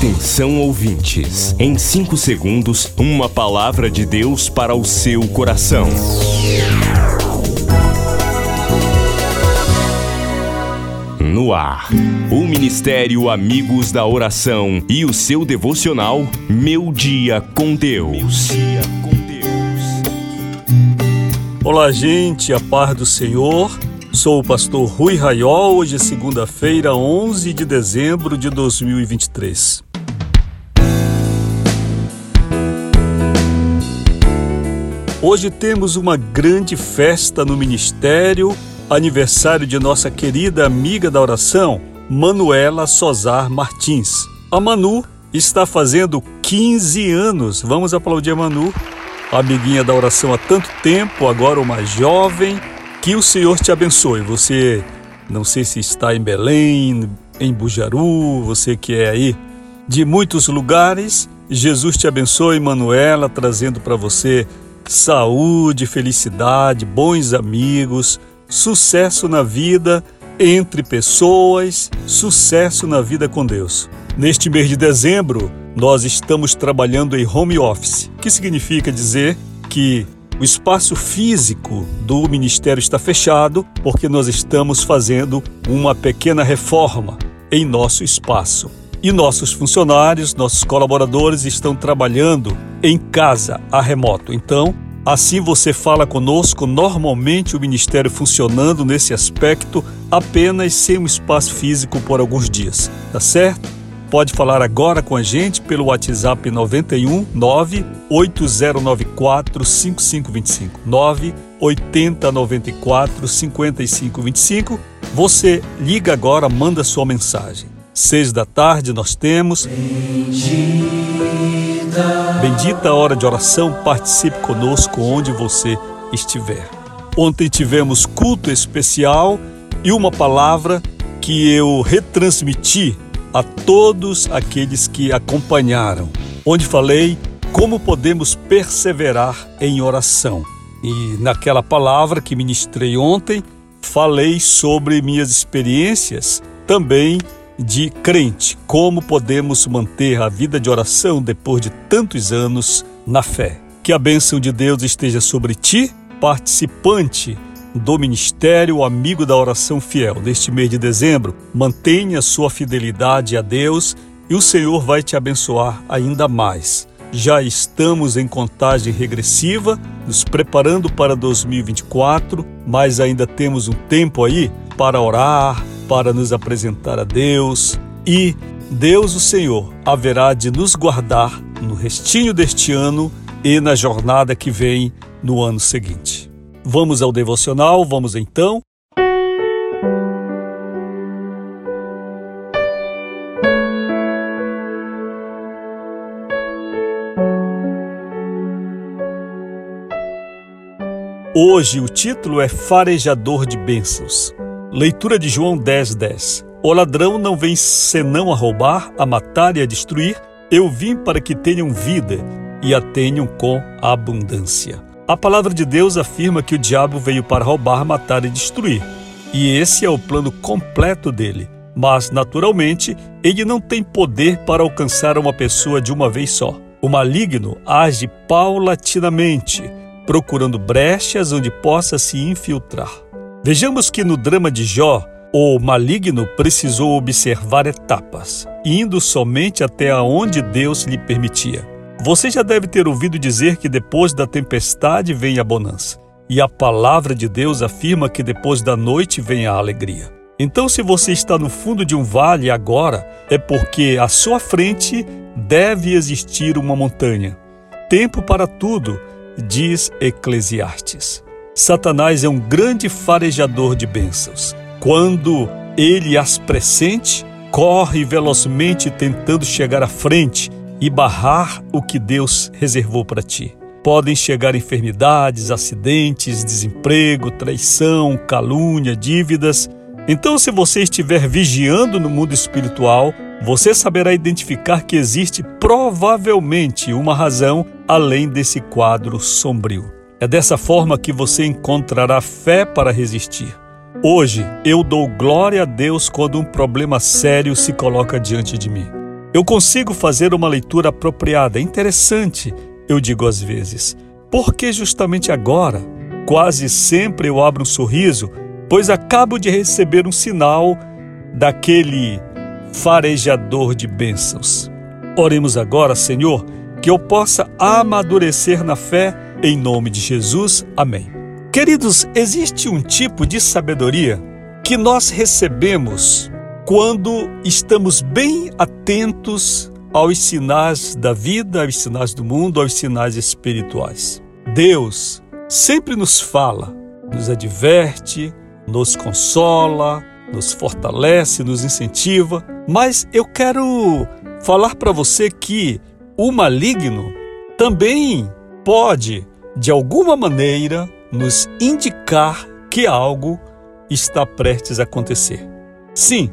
Atenção ouvintes, em 5 segundos, uma palavra de Deus para o seu coração. No ar, o Ministério Amigos da Oração e o seu devocional Meu Dia com Deus. Olá, gente, a paz do Senhor. Sou o pastor Rui Raiol, hoje é segunda-feira, 11 de dezembro de 2023. Hoje temos uma grande festa no ministério, aniversário de nossa querida amiga da oração, Manuela Sozar Martins. A Manu está fazendo 15 anos. Vamos aplaudir a Manu, amiguinha da oração há tanto tempo, agora uma jovem que o Senhor te abençoe. Você, não sei se está em Belém, em Bujaru, você que é aí de muitos lugares. Jesus te abençoe, Manuela, trazendo para você saúde, felicidade, bons amigos, sucesso na vida entre pessoas, sucesso na vida com Deus. Neste mês de dezembro, nós estamos trabalhando em home office, que significa dizer que o espaço físico do ministério está fechado porque nós estamos fazendo uma pequena reforma em nosso espaço. E nossos funcionários, nossos colaboradores estão trabalhando em casa, a remoto. Então, assim você fala conosco, normalmente o ministério funcionando nesse aspecto apenas sem um espaço físico por alguns dias, tá certo? Pode falar agora com a gente pelo WhatsApp 91 9 8094 5525 9 8094 5525. Você liga agora, manda sua mensagem. Seis da tarde nós temos. Bendita. Bendita hora de oração, participe conosco onde você estiver. Ontem tivemos culto especial e uma palavra que eu retransmiti a todos aqueles que acompanharam, onde falei como podemos perseverar em oração. E naquela palavra que ministrei ontem, falei sobre minhas experiências também de crente, como podemos manter a vida de oração depois de tantos anos na fé. Que a bênção de Deus esteja sobre ti, participante do Ministério Amigo da Oração Fiel. Neste mês de dezembro, mantenha sua fidelidade a Deus e o Senhor vai te abençoar ainda mais. Já estamos em contagem regressiva, nos preparando para 2024, mas ainda temos um tempo aí para orar, para nos apresentar a Deus e Deus, o Senhor, haverá de nos guardar no restinho deste ano e na jornada que vem no ano seguinte. Vamos ao devocional, vamos então. Hoje o título é Farejador de Bênçãos. Leitura de João 10:10. 10. O ladrão não vem senão a roubar, a matar e a destruir. Eu vim para que tenham vida e a tenham com abundância. A palavra de Deus afirma que o diabo veio para roubar, matar e destruir. E esse é o plano completo dele. Mas, naturalmente, ele não tem poder para alcançar uma pessoa de uma vez só. O maligno age paulatinamente, procurando brechas onde possa se infiltrar. Vejamos que no drama de Jó, o maligno precisou observar etapas, indo somente até onde Deus lhe permitia. Você já deve ter ouvido dizer que depois da tempestade vem a bonança. E a palavra de Deus afirma que depois da noite vem a alegria. Então, se você está no fundo de um vale agora, é porque à sua frente deve existir uma montanha. Tempo para tudo, diz Eclesiastes. Satanás é um grande farejador de bênçãos. Quando ele as pressente, corre velozmente tentando chegar à frente e barrar o que Deus reservou para ti. Podem chegar enfermidades, acidentes, desemprego, traição, calúnia, dívidas. Então, se você estiver vigiando no mundo espiritual, você saberá identificar que existe provavelmente uma razão além desse quadro sombrio. É dessa forma que você encontrará fé para resistir. Hoje eu dou glória a Deus quando um problema sério se coloca diante de mim. Eu consigo fazer uma leitura apropriada, interessante, eu digo às vezes. Porque justamente agora, quase sempre eu abro um sorriso, pois acabo de receber um sinal daquele farejador de bênçãos. Oremos agora, Senhor, que eu possa amadurecer na fé, em nome de Jesus. Amém. Queridos, existe um tipo de sabedoria que nós recebemos quando estamos bem atentos aos sinais da vida, aos sinais do mundo, aos sinais espirituais. Deus sempre nos fala, nos adverte, nos consola, nos fortalece, nos incentiva, mas eu quero falar para você que o maligno também pode, de alguma maneira, nos indicar que algo está prestes a acontecer. Sim,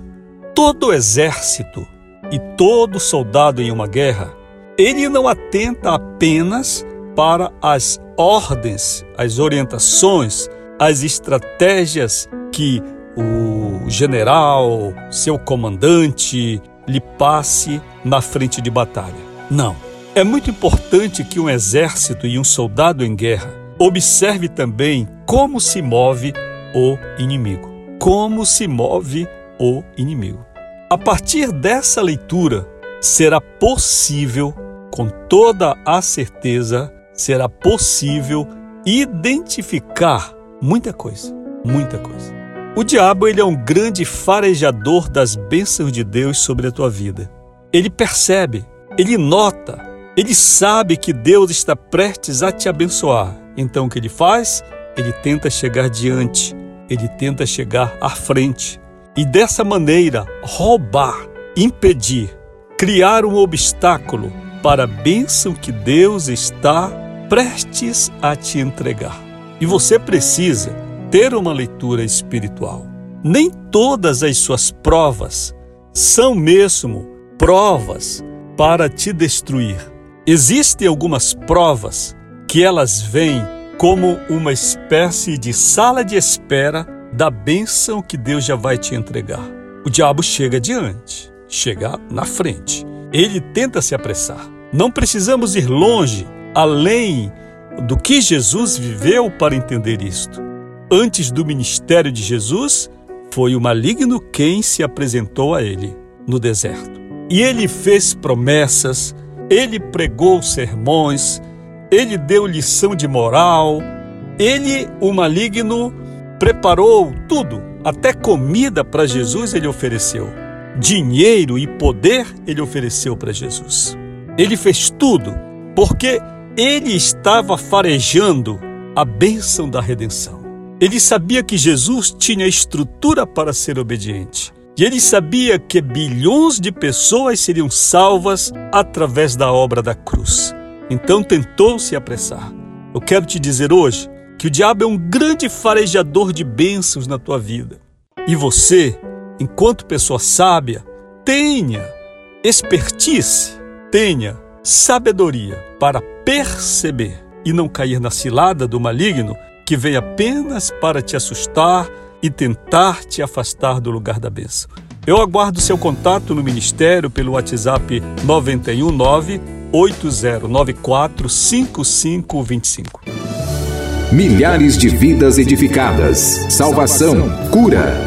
todo exército e todo soldado em uma guerra, ele não atenta apenas para as ordens, as orientações, as estratégias que o general, seu comandante, lhe passe na frente de batalha. Não. É muito importante que um exército e um soldado em guerra observe também como se move o inimigo. Como se move o inimigo. A partir dessa leitura, será possível, com toda a certeza, será possível identificar muita coisa, muita coisa. O diabo ele é um grande farejador das bênçãos de Deus sobre a tua vida. Ele percebe, ele nota, ele sabe que Deus está prestes a te abençoar. Então o que ele faz? Ele tenta chegar diante, ele tenta chegar à frente e dessa maneira roubar, impedir, criar um obstáculo para a bênção que Deus está prestes a te entregar. E você precisa ter uma leitura espiritual. Nem todas as suas provas são mesmo provas para te destruir. Existem algumas provas que elas vêm como uma espécie de sala de espera da bênção que Deus já vai te entregar. O diabo chega diante, chega na frente. Ele tenta se apressar. Não precisamos ir longe, além do que Jesus viveu para entender isto. Antes do ministério de Jesus, foi o maligno quem se apresentou a ele no deserto. E ele fez promessas, ele pregou sermões, ele deu lição de moral, ele, o maligno, preparou tudo, até comida para Jesus ele ofereceu. Dinheiro e poder ele ofereceu para Jesus. Ele fez tudo porque ele estava farejando a bênção da redenção. Ele sabia que Jesus tinha estrutura para ser obediente. E ele sabia que bilhões de pessoas seriam salvas através da obra da cruz. Então tentou se apressar. Eu quero te dizer hoje que o diabo é um grande farejador de bênçãos na tua vida. E você, enquanto pessoa sábia, tenha expertise, tenha sabedoria para perceber e não cair na cilada do maligno que vem apenas para te assustar e tentar te afastar do lugar da bênção. Eu aguardo seu contato no ministério pelo WhatsApp 919 8094 5525. Milhares de vidas edificadas, salvação, cura.